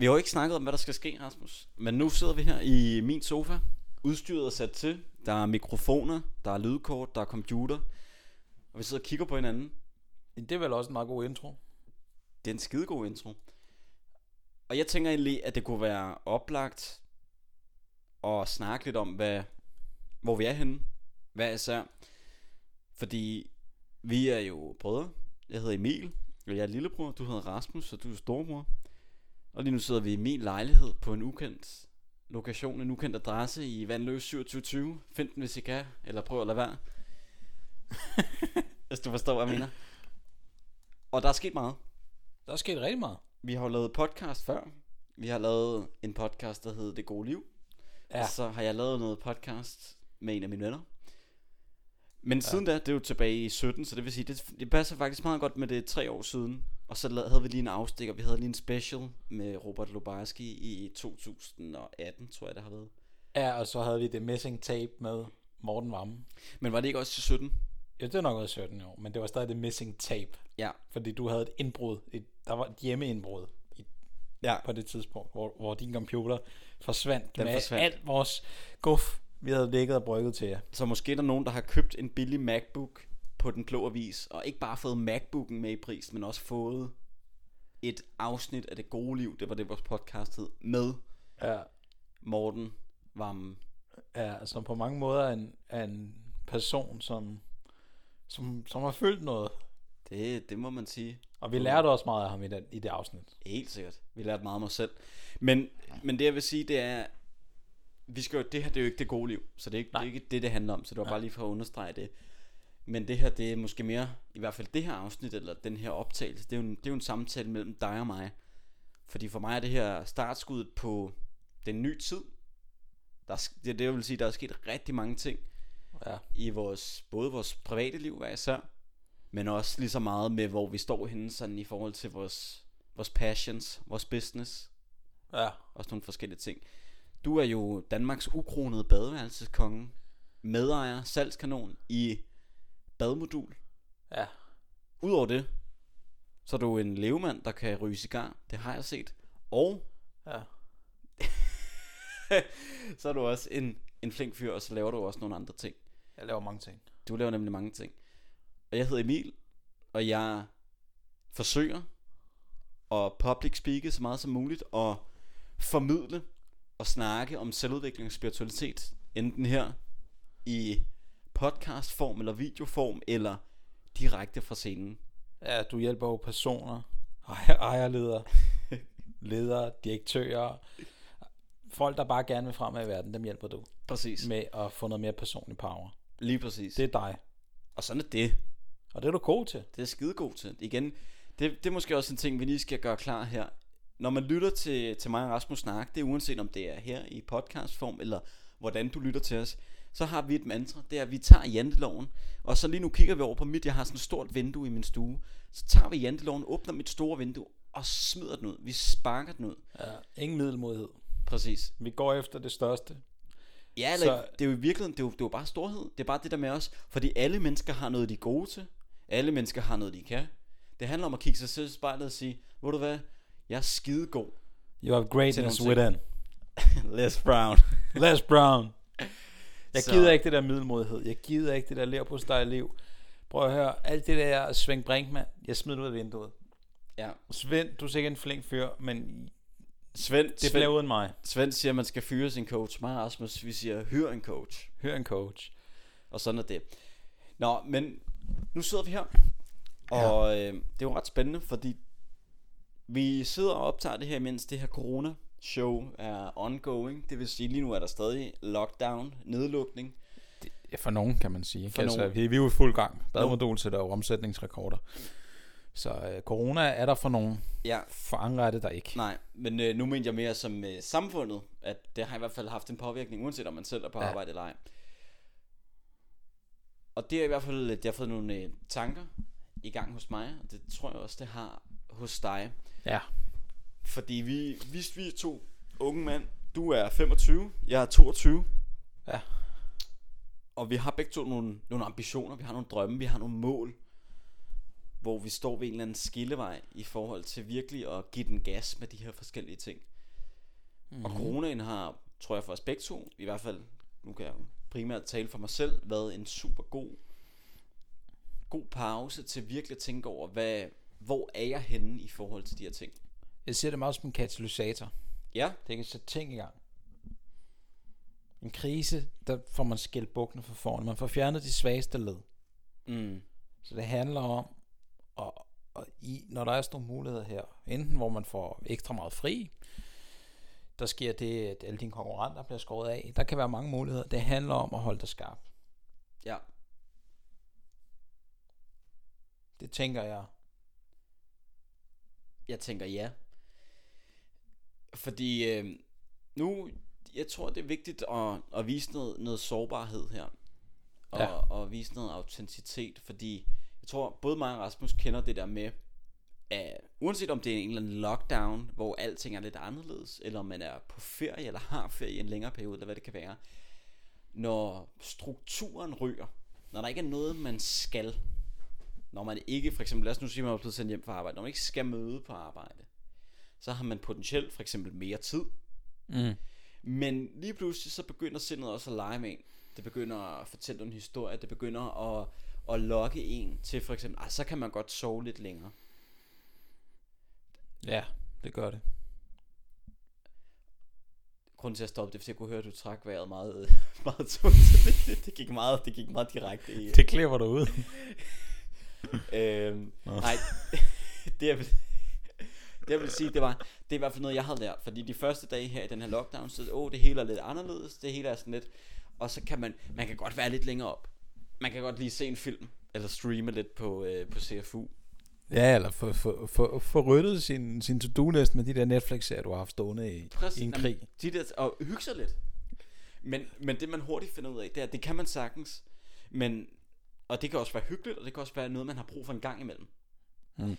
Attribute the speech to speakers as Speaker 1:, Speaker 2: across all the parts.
Speaker 1: Vi har jo ikke snakket om, hvad der skal ske, Rasmus. Men nu sidder vi her i min sofa. Udstyret er sat til. Der er mikrofoner, der er lydkort, der er computer. Og vi sidder og kigger på hinanden.
Speaker 2: Det er vel også en meget god intro.
Speaker 1: Det er en skidegod intro. Og jeg tænker egentlig, at det kunne være oplagt at snakke lidt om, hvad, hvor vi er henne. Hvad især. Fordi vi er jo brødre. Jeg hedder Emil, og jeg er lillebror. Du hedder Rasmus, og du er storebror. Og lige nu sidder vi i min lejlighed på en ukendt lokation, en ukendt adresse i Vandløs 2720. Find den, hvis I kan, eller prøv at lade være. hvis du forstår, hvad jeg mener. Og der er sket meget.
Speaker 2: Der er sket rigtig meget.
Speaker 1: Vi har jo lavet podcast før. Vi har lavet en podcast, der hedder Det Gode Liv. Ja. Og så har jeg lavet noget podcast med en af mine venner. Men ja. siden da, det er jo tilbage i 17, så det vil sige, det, det passer faktisk meget godt med det tre år siden. Og så havde vi lige en afstikker, vi havde lige en special med Robert Lubarski i 2018, tror jeg det har været.
Speaker 2: Ja, og så havde vi det missing tape med Morten Vamme.
Speaker 1: Men var det ikke også til 17?
Speaker 2: Ja, det er nok også 17 år, men det var stadig det missing tape.
Speaker 1: Ja.
Speaker 2: Fordi du havde et indbrud, et, der var et hjemmeindbrud i,
Speaker 1: Ja.
Speaker 2: på det tidspunkt, hvor, hvor din computer forsvandt
Speaker 1: Den
Speaker 2: med
Speaker 1: forsvandt.
Speaker 2: alt vores guf, vi havde ligget og brygget til jer.
Speaker 1: Så måske er der nogen, der har købt en billig MacBook på den blå avis, og ikke bare fået MacBooken med i pris, men også fået et afsnit af det gode liv, det var det vores podcast hed, med
Speaker 2: Ja,
Speaker 1: Morten Vammen.
Speaker 2: ja altså på mange måder er en, er en person, som, som, som har følt noget.
Speaker 1: Det, det må man sige.
Speaker 2: Og vi lærte også meget af ham i, den, i det afsnit.
Speaker 1: Helt sikkert. Vi lærte meget om os selv. Men, men det jeg vil sige, det er, vi skal jo, det her det er jo ikke det gode liv, så det er ikke, det, er ikke det, det handler om. Så det var bare lige for at understrege det. Men det her, det er måske mere, i hvert fald det her afsnit, eller den her optagelse, det er jo en, det er jo en samtale mellem dig og mig. Fordi for mig er det her startskuddet på den nye tid. Der, er det, det vil sige, der er sket rigtig mange ting
Speaker 2: Ja.
Speaker 1: i vores, både vores private liv hver især, men også lige så meget med, hvor vi står henne sådan i forhold til vores, vores passions, vores business,
Speaker 2: Ja.
Speaker 1: og sådan nogle forskellige ting. Du er jo Danmarks ukronede badeværelseskonge, medejer, salgskanon i badmodul.
Speaker 2: Ja.
Speaker 1: Udover det, så er du en levemand, der kan ryge cigar, det har jeg set. Og
Speaker 2: Ja.
Speaker 1: så er du også en, en flink fyr, og så laver du også nogle andre ting.
Speaker 2: Jeg laver mange ting.
Speaker 1: Du laver nemlig mange ting. Og jeg hedder Emil, og jeg forsøger at public speake så meget som muligt, og formidle og snakke om selvudvikling og spiritualitet, enten her i podcastform eller videoform, eller direkte fra scenen.
Speaker 2: Ja, du hjælper jo personer, ejer, ejerledere, ledere, direktører, folk, der bare gerne vil fremad i verden, dem hjælper du
Speaker 1: Præcis.
Speaker 2: med at få noget mere personlig power.
Speaker 1: Lige præcis.
Speaker 2: Det er dig.
Speaker 1: Og sådan er det.
Speaker 2: Og det er du god til.
Speaker 1: Det er skidegod til. Igen, det, det er måske også en ting, vi lige skal gøre klar her. Når man lytter til, til mig og Rasmus snak, det er uanset om det er her i podcastform, eller hvordan du lytter til os, så har vi et mantra, det er, at vi tager janteloven, og så lige nu kigger vi over på mit, jeg har sådan et stort vindue i min stue, så tager vi janteloven, åbner mit store vindue, og smider den ud. Vi sparker den ud.
Speaker 2: Ja, ingen middelmodighed.
Speaker 1: Præcis.
Speaker 2: Vi går efter det største.
Speaker 1: Ja, eller,
Speaker 2: Så-
Speaker 1: det er jo i virkeligheden, det er jo, det er jo bare storhed. Det er bare det der med os. Fordi alle mennesker har noget, de er gode til. Alle mennesker har noget, de kan. Det handler om at kigge sig selv i spejlet og sige, ved du hvad, jeg er skidegod.
Speaker 2: You have greatness within.
Speaker 1: Les Brown.
Speaker 2: Les Brown. Jeg
Speaker 1: Så-
Speaker 2: gider ikke det der middelmodighed. Jeg gider ikke det der lever på steg liv. Prøv at høre, alt det der Svend Brinkmann, jeg smider ud af vinduet.
Speaker 1: ja.
Speaker 2: Svend, du er sikkert en flink fyr, men
Speaker 1: Svend,
Speaker 2: det
Speaker 1: Svend,
Speaker 2: uden mig.
Speaker 1: Svend siger, at man skal fyre sin coach. Mig og Rasmus, vi siger, hyr en coach.
Speaker 2: Hør en coach.
Speaker 1: Og sådan er det. Nå, men nu sidder vi her. Og øh, det er jo ret spændende, fordi vi sidder og optager det her, mens det her corona show er ongoing. Det vil sige, lige nu er der stadig lockdown, nedlukning.
Speaker 2: Ja, for nogen kan man sige.
Speaker 1: For
Speaker 2: altså,
Speaker 1: nogen.
Speaker 2: vi, vi er jo i fuld gang. Badmodul sætter jo omsætningsrekorder. Så øh, corona er der for nogen.
Speaker 1: Ja,
Speaker 2: For andre er det der ikke.
Speaker 1: nej, men øh, nu mener jeg mere som øh, samfundet, at det har i hvert fald haft en påvirkning, uanset om man selv er på
Speaker 2: Ja.
Speaker 1: arbejde eller ej. Og det er i hvert fald, det har fået nogle øh, tanker i gang hos mig, og det tror jeg også, det har hos dig.
Speaker 2: Ja.
Speaker 1: Fordi vi, hvis vi er to unge mænd, du er 25, jeg er 22.
Speaker 2: Ja.
Speaker 1: Og vi har begge to nogle, nogle ambitioner, vi har nogle drømme, vi har nogle mål. hvor vi står ved en eller anden skillevej i forhold til virkelig at give den gas med de her forskellige ting. Mm-hmm. Og coronaen har, tror jeg for os begge to, i hvert fald, nu kan jeg primært tale for mig selv, været en super god, god pause til virkelig at tænke over, hvad, hvor er jeg henne i forhold til de her ting.
Speaker 2: Jeg ser det meget som en katalysator.
Speaker 1: Ja,
Speaker 2: Det kan sætte ting i gang. En krise, der får man skældt bukkene for foran. Man får fjernet de svageste led.
Speaker 1: mm,
Speaker 2: Så det handler om, at, at i, når der er sådan nogle muligheder her, enten hvor man får ekstra meget fri, der sker det, at alle dine konkurrenter bliver skåret af. Der kan være mange muligheder. Det handler om at holde dig skarp.
Speaker 1: ja,
Speaker 2: Det tænker jeg.
Speaker 1: jeg tænker ja. Fordi øh, nu, jeg tror det er vigtigt at, at vise noget, noget sårbarhed her. Og,
Speaker 2: Ja.
Speaker 1: og vise noget autenticitet, fordi jeg tror både mig og Rasmus kender det der med, at uanset om det er en eller anden lockdown, hvor alting er lidt anderledes, eller om man er på ferie, eller har ferie i en længere periode, eller hvad det kan være, når strukturen ryger, når der ikke er noget, man skal, når man ikke, for eksempel, lad os nu sige, man er blevet sendt hjem fra arbejde, når man ikke skal møde på arbejde, så har man potentielt for eksempel mere tid,
Speaker 2: Mm.
Speaker 1: men lige pludselig så begynder sindet også at lege med en. Det begynder at fortælle en historie, det begynder at, at lokke en til for eksempel, ah, så kan man godt sove lidt længere.
Speaker 2: Ja, det gør det.
Speaker 1: Grunden til at stoppe det, er, fordi jeg kunne høre, at du trak vejret meget, meget tungt. Det, det, gik meget, det gik meget direkte i.
Speaker 2: Det klipper du ud.
Speaker 1: Øhm,
Speaker 2: Nå.
Speaker 1: nej, det jeg, vil, det jeg vil sige, det var, det er i hvert fald noget, jeg havde lært. Fordi de første dage her i den her lockdown, så åh, det hele er lidt anderledes. Det hele er sådan lidt, og så kan man, man kan godt være lidt længere op. Man kan godt lige se en film, eller streame lidt på, øh, på CFU.
Speaker 2: Ja, eller få for, for, for ryddet sin, sin to-do-list med de der Netflix-serier, du har haft stående i,
Speaker 1: Præcis,
Speaker 2: i en
Speaker 1: jamen,
Speaker 2: krig.
Speaker 1: De der, og hygge sig lidt. Men, men det man hurtigt finder ud af, det er, det kan man sagtens. Men, og det kan også være hyggeligt, og det kan også være noget, man har brug for en gang imellem.
Speaker 2: Mm.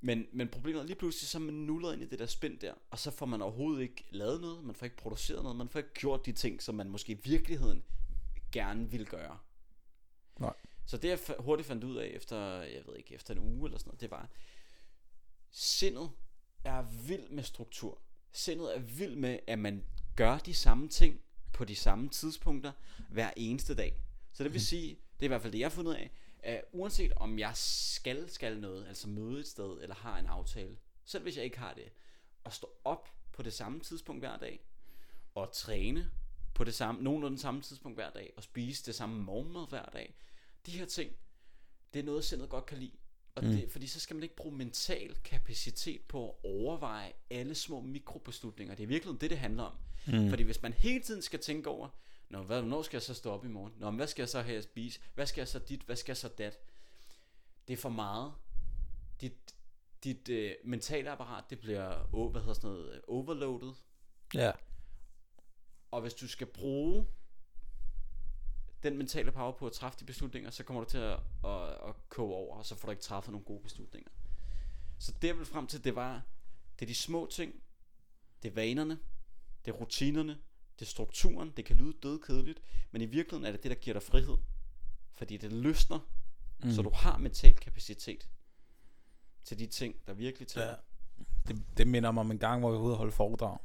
Speaker 1: Men, men problemet er lige pludselig, så er man nullet ind i det der spind der, og så får man overhovedet ikke lavet noget, man får ikke produceret noget, man får ikke gjort de ting, som man måske i virkeligheden gerne vil gøre.
Speaker 2: Nej.
Speaker 1: Så det jeg hurtigt fandt ud af efter, jeg ved ikke, efter en uge eller sådan noget, det var, sindet er vild med struktur. Sindet er vild med, at man gør de samme ting på de samme tidspunkter hver eneste dag. Så det vil sige, det er i hvert fald det, jeg har fundet af, at uanset om jeg skal, skal noget, altså møde et sted, eller har en aftale, selv hvis jeg ikke har det, at stå op på det samme tidspunkt hver dag, og træne på det samme, nogenlunde samme tidspunkt hver dag, og spise det samme morgenmad hver dag, de her ting, det er noget, sindet godt kan lide. Og mm. det, fordi så skal man ikke bruge mental kapacitet på at overveje alle små mikrobeslutninger. Det er virkelig det, det handler om. Mm. Fordi hvis man hele tiden skal tænke over, Nå, hvad, hvornår skal jeg så stå op i morgen? Nå, men hvad skal jeg så have at spise? Hvad skal jeg så dit? Hvad skal jeg så dat? Det er for meget. Dit, dit øh, mentale apparat, det bliver oh, hvad hedder sådan noget, øh, overloadet.
Speaker 2: Ja.
Speaker 1: Og hvis du skal bruge den mentale power på at træffe de beslutninger, så kommer du til at, at, at koge over, og så får du ikke træffet nogle gode beslutninger. Så det jeg vil frem til, det var, det er de små ting, det er vanerne, det er rutinerne, det er strukturen, det kan lyde død kedeligt, men i virkeligheden er det det, der giver dig frihed. Fordi det løsner, mm. så du har mental kapacitet til de ting, der virkelig tæller.
Speaker 2: ja. Det, det minder mig om en gang, hvor vi var ude og holde foredrag.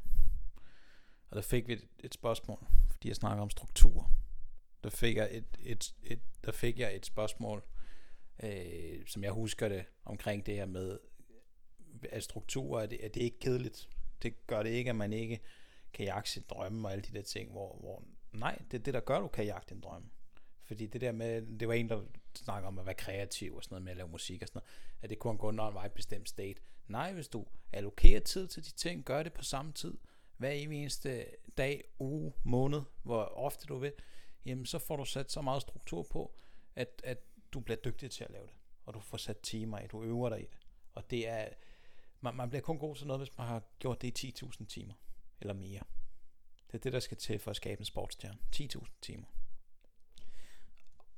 Speaker 2: Og der fik vi et, et spørgsmål, fordi jeg snakker om struktur. Der fik jeg et, et, et, der fik jeg et spørgsmål, øh, som jeg husker det, omkring det her med, at struktur, er det, er det ikke kedeligt? Det gør det ikke, at man ikke kan jagte sin drømme og alle de der ting, hvor, hvor nej, det er det, der gør, du kan jagte din drømme. Fordi det der med, det var en, der snakker om at være kreativ og sådan noget med at lave musik og sådan noget, at det kunne gå når man var i et bestemt state. Nej, hvis du allokerer tid til de ting, gør det på samme tid, hver evig eneste dag, uge, måned, hvor ofte du vil, jamen så får du sat så meget struktur på, at, at du bliver dygtig til at lave det. Og du får sat timer i, du øver dig i det. Og det er, man, man bliver kun god til noget, hvis man har gjort det i 10.000 timer, eller mere. Det er det, der skal til for at skabe en sportsstjerne. 10.000 timer.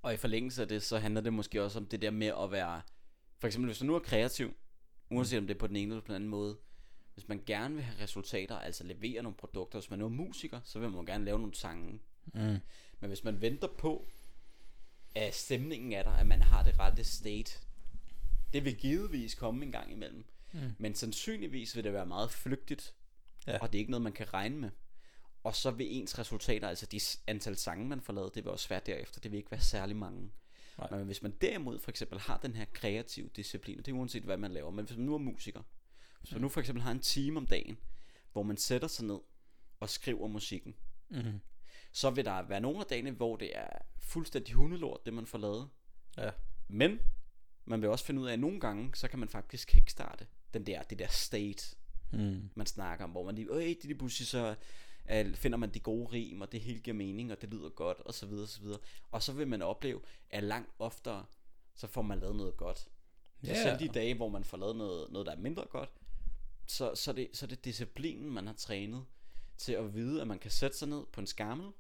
Speaker 1: Og i forlængelse af det, så handler det måske også om det der med at være, for eksempel hvis du nu er kreativ, uanset om det er på den ene eller på den anden måde, hvis man gerne vil have resultater, altså levere nogle produkter, hvis man nu er musiker, så vil man gerne lave nogle sange.
Speaker 2: Mm.
Speaker 1: Men hvis man venter på, at stemningen er der, at man har det rette state, Det vil givetvis komme en gang imellem.
Speaker 2: Mm.
Speaker 1: Men sandsynligvis vil det være meget flygtigt.
Speaker 2: Ja.
Speaker 1: Og det er ikke noget, man kan regne med. Og så vil ens resultater, altså de antal sange, man får lavet, det vil også være derefter. Det vil ikke være særlig mange.
Speaker 2: Nej.
Speaker 1: Men hvis man derimod for eksempel har den her kreative disciplin, og det er uanset hvad man laver, men hvis man nu er musiker, hvis man nu for eksempel har en time om dagen, hvor man sætter sig ned og skriver musikken,
Speaker 2: Mm.
Speaker 1: så vil der være nogle af dagene, hvor det er fuldstændig hundelort, det man får lavet.
Speaker 2: Ja.
Speaker 1: Men man vil også finde ud af, at nogle gange, så kan man faktisk kickstarte den der, det der state,
Speaker 2: Mm.
Speaker 1: man snakker om, hvor man lige, øh, det lige pludselig så finder man de gode rim, og det hele giver mening, og det lyder godt, og så videre, og så videre. Og så vil man opleve, at langt oftere, så får man lavet noget godt. Så
Speaker 2: Ja.
Speaker 1: selv de dage, hvor man får lavet noget, noget der er mindre godt, så, så, er det, så er det disciplinen, man har trænet til at vide, at man kan sætte sig ned på en skammel,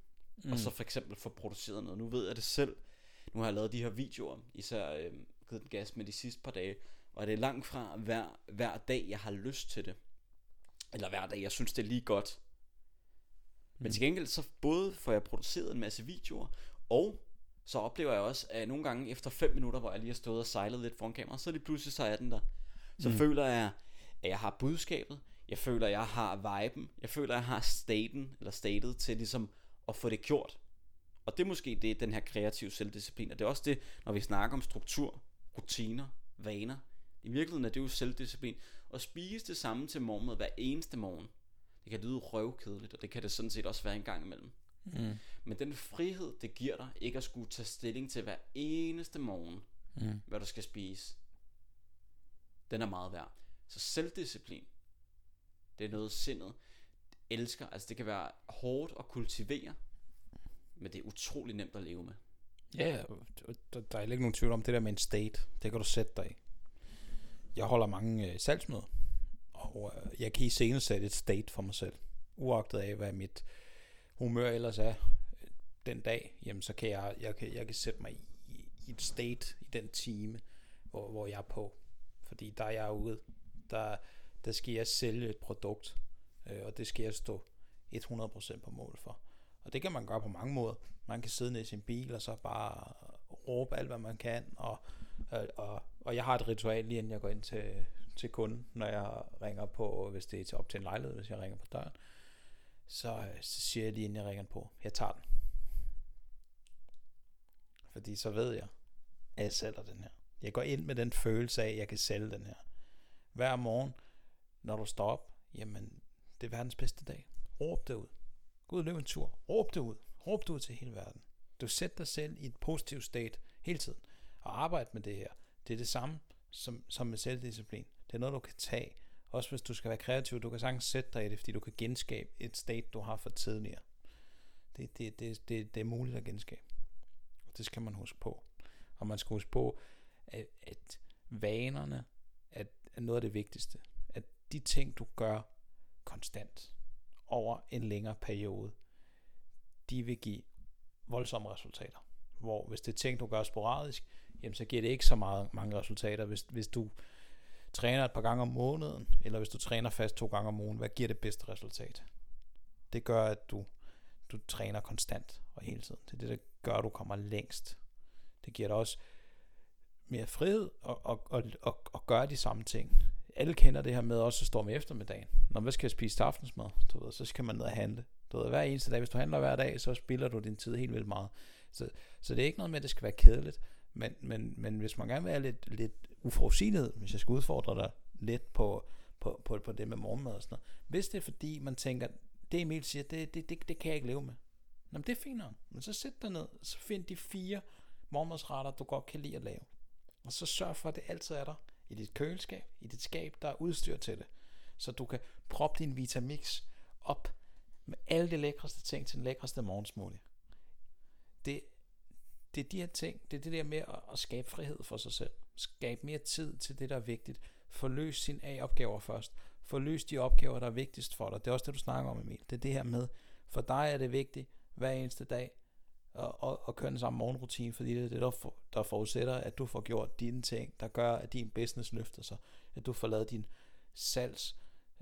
Speaker 1: mm. og så for eksempel få produceret noget. Nu ved jeg det selv. Nu har jeg lavet de her videoer, især øh, givet den gas med de sidste par dage, og det er langt fra hver, hver dag, jeg har lyst til det. Eller hver dag, jeg synes, det er lige godt. Men til gengæld, så både får jeg produceret en masse videoer, og så oplever jeg også, at nogle gange efter 5 minutter, hvor jeg lige har stået og sejlet lidt foran kameraet, så lige pludselig så er den der. Så mm. føler jeg, at jeg har budskabet, jeg føler, at jeg har viben, jeg føler, at jeg har staten, eller statet til ligesom at få det gjort. Og det er måske det, den her kreative selvdisciplin, og det er også det, når vi snakker om struktur, rutiner, vaner. I virkeligheden er det jo selvdisciplin. At spise det samme til morgenmad hver eneste morgen, det kan lyde røvkedeligt, og det kan det sådan set også være en gang imellem.
Speaker 2: Mm.
Speaker 1: Men den frihed, det giver dig, ikke at skulle tage stilling til hver eneste morgen,
Speaker 2: Mm.
Speaker 1: hvad du skal spise, den er meget værd. Så selvdisciplin, det er noget sindet elsker. Altså det kan være hårdt at kultivere, men det er utrolig nemt at leve med.
Speaker 2: Ja, og der, der er ikke nogen tvivl om det der med en state. Det kan du sætte dig i. Jeg holder mange øh, salgsmøder, og øh, jeg kan i senest sætte et state for mig selv. Uagtet af, hvad mit humør ellers er øh, den dag, jamen så kan jeg, jeg, kan, jeg kan sætte mig i, i et state i den time, hvor, hvor jeg er på. Fordi der er jeg ude. Der, der skal jeg sælge et produkt, øh, og det skal jeg stå 100% på mål for. Og det kan man gøre på mange måder. Man kan sidde ned i sin bil og så bare råbe alt, hvad man kan. Og, og, og, og jeg har et ritual lige inden jeg går ind til, til kunden, når jeg ringer på, hvis det er til op til en lejlighed, hvis jeg ringer på døren. Så, øh, så siger jeg lige inden jeg ringer den på, jeg tager den. Fordi så ved jeg, at jeg sælger den her. Jeg går ind med den følelse af, at jeg kan sælge den her. Hver morgen, når du står op, jamen, det er verdens bedste dag. Råb det ud. Gå ud og løb en tur. Råb det ud. Råb det ud til hele verden. Du sætter dig selv i et positivt state hele tiden at arbejde med det her. Det er det samme som, som med selvdisciplin. Det er noget, du kan tage. Også hvis du skal være kreativ, du kan sagtens sætte dig i det, fordi du kan genskabe et state, du har for tidligere. Det, det, det, det, det er muligt at genskabe. Og det skal man huske på. Og man skal huske på, at, at vanerne er, er noget af det vigtigste. At de ting, du gør konstant over en længere periode, de vil give voldsomme resultater. Hvor hvis det er ting, du gør sporadisk, jamen så giver det ikke så meget, mange resultater. Hvis, hvis du træner et par gange om måneden, eller hvis du træner fast to gange om ugen, hvad giver det bedste resultat? Det gør, at du, du træner konstant og hele tiden. Det er det, der gør, at du kommer længst. Det giver dig også mere frihed og, og, og, og, og gøre de samme ting. Alle kender det her med også at stå med eftermiddagen. Når hvad skal jeg spise til aftensmad? Du ved, så skal man ned og handle. Du ved, hver eneste dag, hvis du handler hver dag, så spilder du din tid helt vildt meget. Så, så det er ikke noget med, at det skal være kedeligt. Men, men, men hvis man gerne vil have lidt, lidt uforudsigelighed, hvis jeg skal udfordre dig lidt på, på, på, på det med morgenmad og sådan noget. Hvis det er fordi, man tænker, det Emil siger, det, det, det, det kan jeg ikke leve med. Nå, men det er fint nok. Men så sæt dig ned, så find de fire morgenmadsretter, du godt kan lide at lave. Og så sørg for, at det altid er der i dit køleskab, i dit skab, der er udstyr til det. Så du kan proppe din Vitamix op med alle de lækreste ting til den lækreste morgensmoothie. Det, det er de her ting, det er det der med at, at skabe frihed for sig selv. Skabe mere tid til det, der er vigtigt. Få løst sine A-opgaver først. Få løst de opgaver, der er vigtigst for dig. Det er også det, du snakker om, Emil. Det er det her med, for dig er det vigtigt hver eneste dag at, at, at køre den samme morgenrutine, fordi det er det, der, for, der forudsætter, at du får gjort dine ting, der gør, at din business løfter sig. At du får lavet din salgs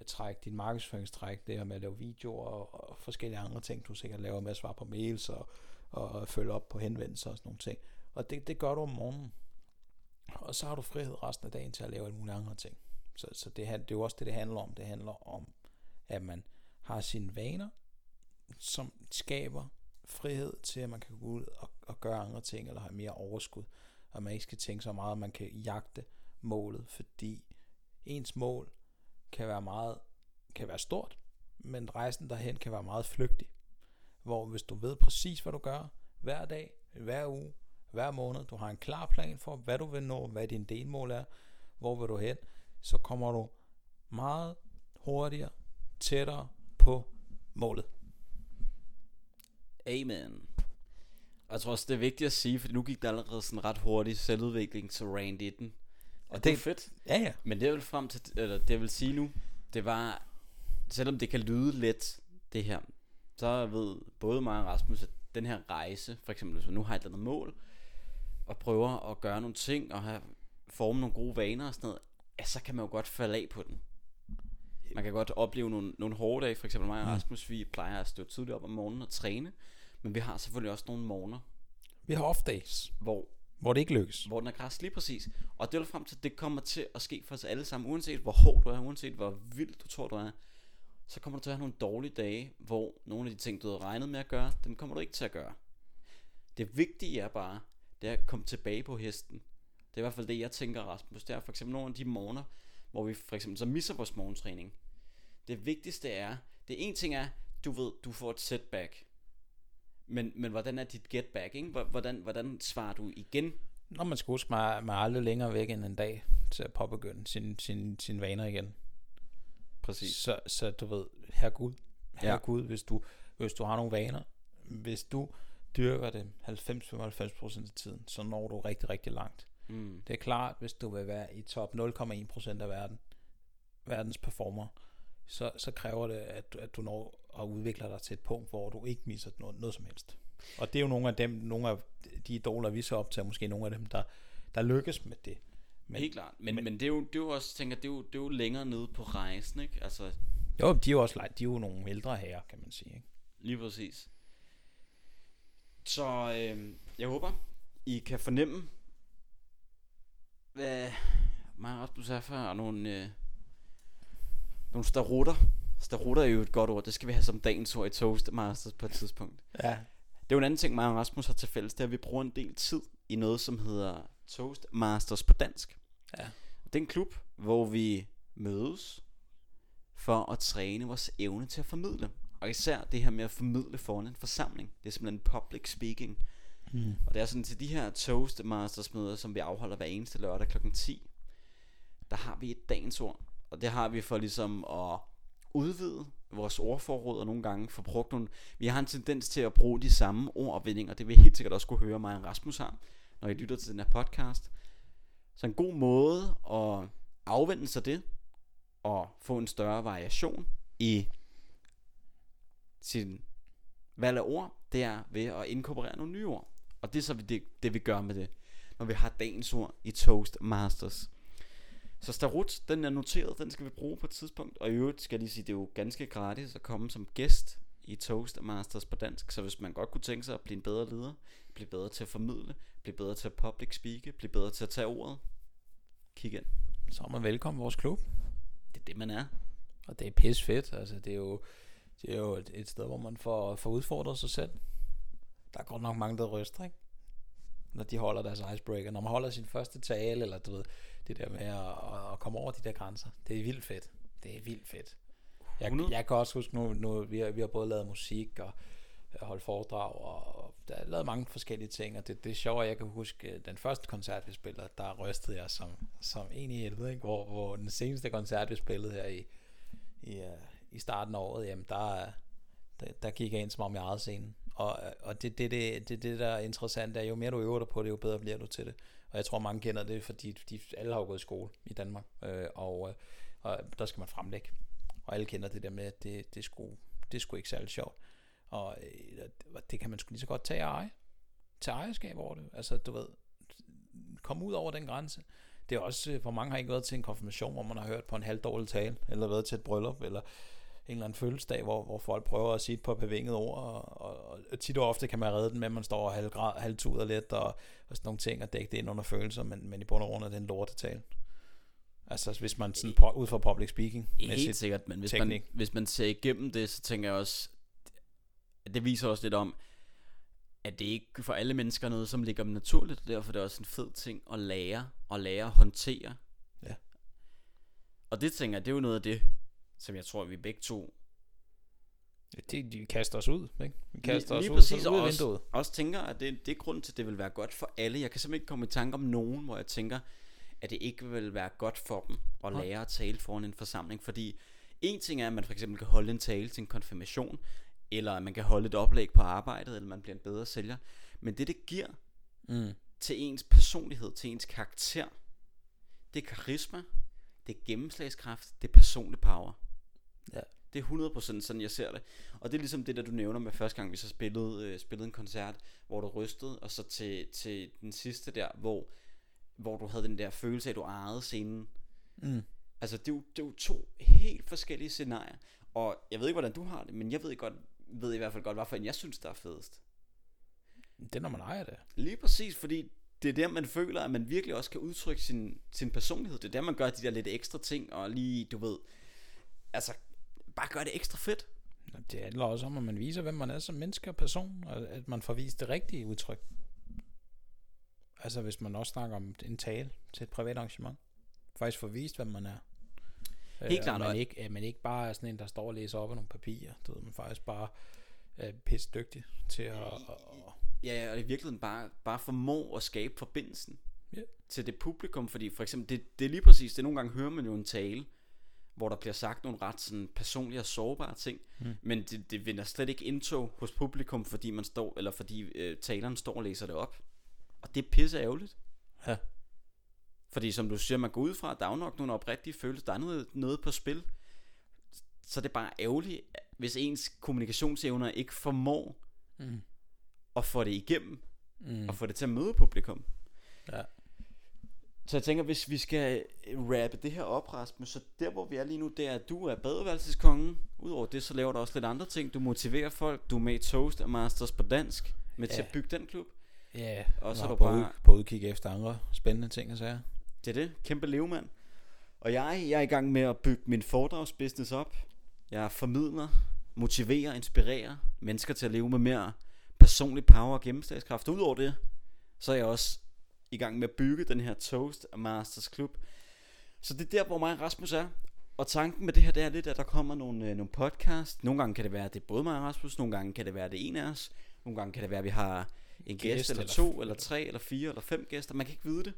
Speaker 2: træk, din markedsføringstræk, det her med at lave videoer og, og forskellige andre ting, du sikkert laver med at svare på mails og, og følge op på henvendelser og sådan nogle ting. Og det, det gør du om morgenen. Og så har du frihed resten af dagen til at lave alle mulige andre ting. Så, så det, det er jo også det, det handler om. Det handler om, at man har sine vaner, som skaber frihed til, at man kan gå ud og, og gøre andre ting, eller have mere overskud. Og man ikke skal tænke så meget, at man kan jagte målet, fordi ens mål kan være meget, kan være stort, men rejsen derhen kan være meget flygtig. Hvor hvis du ved præcis, hvad du gør, hver dag, hver uge, hver måned, du har en klar plan for, hvad du vil nå, hvad din delmål er, hvor vil du hen, så kommer du meget hurtigere, tættere på målet.
Speaker 1: Amen. Og jeg tror også, det er vigtigt at sige, for nu gik der allerede sådan ret hurtigt selvudvikling til Rand 19. Og det, det er fedt.
Speaker 2: Ja, ja.
Speaker 1: Men det jeg vil frem til, eller det jeg vil sige nu, det var, selvom det kan lyde let, det her, så ved både mig og Rasmus, at den her rejse, for eksempel hvis man nu har et eller andet mål, og prøver at gøre nogle ting, og have, forme nogle gode vaner og sådan noget, ja, så kan man jo godt falde af på den. Man kan godt opleve nogle, nogle hårde dage, for eksempel mig og Rasmus, vi plejer at stå tidligt op om morgenen og træne, men vi har selvfølgelig også nogle morgener,
Speaker 2: Vi har off days,
Speaker 1: hvor
Speaker 2: hvor det ikke lykkes.
Speaker 1: hvor den er græs lige præcis. Og det vil frem til, at det kommer til at ske for os alle sammen, uanset hvor hård du er, uanset hvor vild du tror du er. Så kommer du til at have nogle dårlige dage, hvor nogle af de ting, du havde regnet med at gøre, dem kommer du ikke til at gøre. Det vigtige er bare, det er at komme tilbage på hesten. Det er i hvert fald det, jeg tænker, Rasmus. Det er for eksempel nogle af de morgener, hvor vi for eksempel så misser vores morgentræning. Det vigtigste er, det ene en ting er, du ved, du får et setback. Men, men hvordan er dit get back, ikke? Hvordan, hvordan svarer du igen
Speaker 2: Når man skal huske, man man er aldrig længere væk end en dag til at påbegynde sin, sin, sin vaner igen.
Speaker 1: Præcis.
Speaker 2: Så, så du ved, her Gud, her
Speaker 1: Ja.
Speaker 2: Gud, hvis du, hvis du har nogle vaner, hvis du dyrker det 90-95% af tiden, så når du rigtig, rigtig langt.
Speaker 1: Mm.
Speaker 2: Det er klart, hvis du vil være i top 0,1% af verden, verdens performer, så, så kræver det, at, at du når at udvikle dig til et punkt, hvor du ikke misser noget, noget som helst. Og det er jo nogle af dem, nogle af de idoler, vi så op til, måske nogle af dem, der, der lykkes med det.
Speaker 1: Men, Helt klart. Men, men, men det, er jo, det er jo også, tænker, det er jo, det er jo længere nede på rejsen, ikke? Altså,
Speaker 2: Jo, de er jo også de er jo nogle ældre herrer, kan man sige. Ikke?
Speaker 1: lige præcis. Så øh, jeg håber, I kan fornemme, hvad mig og Rasmus er for, og nogle, øh, nogle starutter. Starutter er jo et godt ord, det skal vi have som dagens ord i Toastmasters på et tidspunkt.
Speaker 2: Ja.
Speaker 1: Det er jo en anden ting, mig og Rasmus har til fælles, det er, at vi bruger en del tid i noget, som hedder Toastmasters på dansk.
Speaker 2: Ja.
Speaker 1: Det er en klub, hvor vi mødes for at træne vores evne til at formidle. Og især det her med at formidle foran en forsamling. Det er simpelthen public speaking.
Speaker 2: Mm.
Speaker 1: Og det er sådan til de her Toastmasters møder, som vi afholder hver eneste lørdag kl. 10. Der har vi et dagens ord. Og det har vi for ligesom at udvide vores ordforråd og nogle gange få brugt nogle... Vi har en tendens til at bruge de samme ord og vendinger. Det vil helt sikkert også kunne høre mig og Rasmus har, når I lytter til den her podcast. Så en god måde at afvende sig det og få en større variation i sin valg af ord, det er ved at inkorporere nogle nye ord. Og det er så det, det vi gør med det, når vi har dagens ord i Toastmasters. Så Starut, den er noteret, den skal vi bruge på et tidspunkt. Og i øvrigt skal jeg lige sige, det er jo ganske gratis at komme som gæst i Toastmasters på dansk. Så hvis man godt kunne tænke sig at blive en bedre leder, blive bedre til at formidle, blive bedre til at public speake, blive bedre til at tage ordet, kig ind.
Speaker 2: Så er man velkommen i vores klub.
Speaker 1: Det er det, man er.
Speaker 2: Og det er pis fedt. Altså, det er jo, det er jo et, et sted, hvor man får, får udfordret sig selv. Der er godt nok mange, der ryster, ikke? Når de holder deres icebreaker. Når man holder sin første tale, eller du ved, det der med at, at komme over de der grænser. Det er vildt fedt. Det er vildt fedt. Jeg,
Speaker 1: 100.
Speaker 2: jeg kan også huske nu, nu vi, har, vi har både lavet musik og holdt foredrag, og, der er lavet mange forskellige ting, og det, det er sjovt, at jeg kan huske øh, den første koncert, vi spillede, der rystede jeg som, som en i helvede, ikke? Hvor, hvor den seneste koncert, vi spillede her i, i, øh, i starten af året, jamen der, der, der gik jeg ind som om jeg ejede scenen. Og, øh, og det, det, det, det, det, der er interessant, er jo mere du øver dig på det, jo bedre bliver du til det. Og jeg tror mange kender det, fordi de, alle har jo gået i skole i Danmark, øh, og, og der skal man fremlægge. Og alle kender det der med, at det, det, skulle, sgu, det skulle sgu ikke særlig sjovt. Og øh, det kan man sgu lige så godt tage af eje. Tage ejerskab over det. Altså, du ved, komme ud over den grænse. Det er også, øh, hvor mange har ikke været til en konfirmation, hvor man har hørt på en halvdårlig tale, eller været til et bryllup, eller eller anden fødselsdag, hvor, hvor folk prøver at sige et par bevingede ord, og, og, og tit og ofte kan man redde den med, at man står og halvgrad, halvtuder lidt, og, og sådan nogle ting, og dække det ind under følelser, men, men i bund og grund er det en lortetale. Altså hvis man sådan, på, ud fra public speaking.
Speaker 1: Helt sikkert, men hvis man, hvis man ser igennem det, så tænker jeg også, det viser også lidt om, at det ikke for alle mennesker noget, som ligger dem naturligt, og derfor er det også en fed ting at lære, og lære at håndtere.
Speaker 2: Ja.
Speaker 1: Og det tænker jeg, det er jo noget af det, som jeg tror, vi begge to
Speaker 2: det, de kaster os ud, ikke? Vi kaster
Speaker 1: lige,
Speaker 2: os
Speaker 1: præcis,
Speaker 2: ud, ud
Speaker 1: og også,
Speaker 2: vinduet.
Speaker 1: også tænker, at det, det er grund til, at det vil være godt for alle. Jeg kan simpelthen ikke komme i tanke om nogen, hvor jeg tænker, at det ikke vil være godt for dem at lære at tale foran en forsamling. Fordi en ting er, at man for eksempel kan holde en tale til en konfirmation, eller at man kan holde et oplæg på arbejdet, eller man bliver en bedre sælger. Men det, det giver
Speaker 2: Mm.
Speaker 1: til ens personlighed, til ens karakter, det er karisma, det er gennemslagskraft, det er personlig power.
Speaker 2: Ja.
Speaker 1: Det er 100% sådan, jeg ser det. Og det er ligesom det, der du nævner med første gang, vi så spillede, øh, spillede en koncert, hvor du rystede, og så til, til den sidste der, hvor, hvor du havde den der følelse af, at du ejede scenen.
Speaker 2: Mm.
Speaker 1: Altså, det er, jo, det er jo to helt forskellige scenarier. Og jeg ved ikke, hvordan du har det, men jeg ved, godt, ved i hvert fald godt, hvorfor jeg synes, der er fedest.
Speaker 2: Det er, når man ejer det.
Speaker 1: Lige præcis, fordi det er der, man føler, at man virkelig også kan udtrykke sin, sin personlighed. Det er der, man gør de der lidt ekstra ting, og lige, du ved, altså, bare gør det ekstra fedt.
Speaker 2: Det handler også om, at man viser, hvem man er som menneske og person, og at man får vist det rigtige udtryk. Altså hvis man også snakker om en tale til et privat arrangement. Faktisk får vist, hvem man er.
Speaker 1: Helt
Speaker 2: Øh,
Speaker 1: klart,
Speaker 2: og man
Speaker 1: og-
Speaker 2: ikke, at man ikke bare er sådan en, der står og læser op af nogle papirer. Du ved, man faktisk bare er pisse dygtig til at... at
Speaker 1: Ja, og i virkeligheden bare, bare formå at skabe forbindelsen
Speaker 2: Ja.
Speaker 1: til det publikum, fordi for eksempel, det, det er lige præcis, det nogle gange hører man jo en tale, hvor der bliver sagt nogle ret sådan personlige og sårbare ting,
Speaker 2: Mm.
Speaker 1: men det, det vinder slet ikke indtog hos publikum, fordi man står, eller fordi øh, taleren står og læser det op. Og det er pisse ærgerligt.
Speaker 2: Ja.
Speaker 1: Fordi som du siger, man går ud fra, at der er nok nogle oprigtige følelser, der er noget, noget på spil. Så det er bare ærgerligt, hvis ens kommunikationsevner ikke formår
Speaker 2: mm.
Speaker 1: at få det igennem,
Speaker 2: Mm.
Speaker 1: og få det til at møde publikum.
Speaker 2: Ja.
Speaker 1: Så jeg tænker, hvis vi skal rappe det her op, Rasmus, så der hvor vi er lige nu, det er, at du er badeværelseskongen. Udover det, så laver du også lidt andre ting. Du motiverer folk, du er med i Toast og Masters på dansk, med til
Speaker 2: Ja.
Speaker 1: at bygge den klub.
Speaker 2: Ja,
Speaker 1: Og så
Speaker 2: og
Speaker 1: er du
Speaker 2: på,
Speaker 1: bare-
Speaker 2: ud, på udkig efter andre spændende ting at sige.
Speaker 1: Det er det, kæmpe levemand. Og jeg, jeg er i gang med at bygge min foredragsbusiness op. Jeg formidler, motiverer, inspirerer mennesker til at leve med mere personlig power og gennemslagskraft. Udover det, så er jeg også i gang med at bygge den her Toast Masters Klub. Så det er der, hvor mig og Rasmus er. Og tanken med det her, det er lidt, at der kommer nogle, øh, nogle podcast. Nogle gange kan det være, at det er både mig og Rasmus. Nogle gange kan det være, at det er en af os. Nogle gange kan det være, at vi har en gæst,
Speaker 2: Gæst
Speaker 1: eller
Speaker 2: eller
Speaker 1: to, eller tre, eller fire, eller fem gæster. Man kan ikke vide det.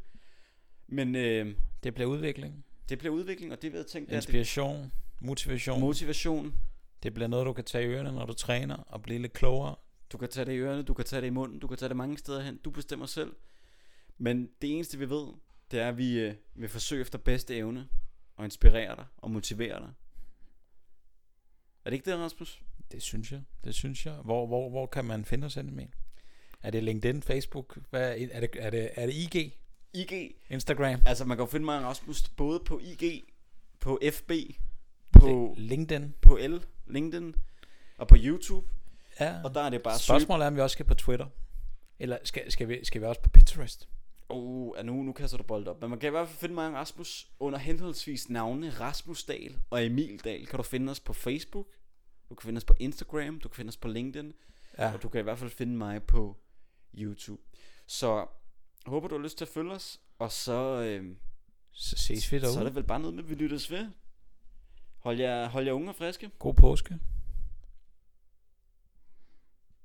Speaker 1: Men øh,
Speaker 2: Det bliver udvikling,
Speaker 1: det bliver udvikling, og det ved jeg det er det
Speaker 2: inspiration, motivation.
Speaker 1: motivation.
Speaker 2: det bliver noget, du kan tage i ørerne, når du træner, og blive lidt klogere.
Speaker 1: Du kan tage det i ørerne, du kan tage det i munden, du kan tage det mange steder hen. Du bestemmer selv. Men det eneste vi ved, det er, at vi øh, vil forsøge efter bedste evne og inspirere dig og motivere dig. Er det ikke det, Rasmus?
Speaker 2: Det synes jeg. Det synes jeg. Hvor, hvor, hvor kan man finde os hen, Er det LinkedIn, Facebook? Hvad, er, er, det, er, det, er det IG?
Speaker 1: IG.
Speaker 2: Instagram?
Speaker 1: Altså, man kan jo finde mig og Rasmus både på IG, på FB, på,
Speaker 2: LinkedIn?
Speaker 1: på L, LinkedIn og på YouTube.
Speaker 2: Ja.
Speaker 1: Og der er det bare
Speaker 2: Spørgsmålet er, om vi også skal på Twitter. Eller skal, skal, vi, skal vi også på Pinterest?
Speaker 1: Oh, ja, nu, nu kaster du bold op. Men man kan i hvert fald finde mig og Rasmus under henholdsvis navnene Rasmus Dahl og Emil Dahl. Kan du finde os på Facebook, du kan finde os på Instagram, du kan finde os på LinkedIn,
Speaker 2: Ja.
Speaker 1: og du kan i hvert fald finde mig på YouTube. Så håber, du har lyst til at følge os, og så, øh,
Speaker 2: Så ses vi
Speaker 1: så er
Speaker 2: derude.
Speaker 1: det vel bare noget med, at vi lyttes ved. Hold jer, hold jer unge og friske.
Speaker 2: God påske.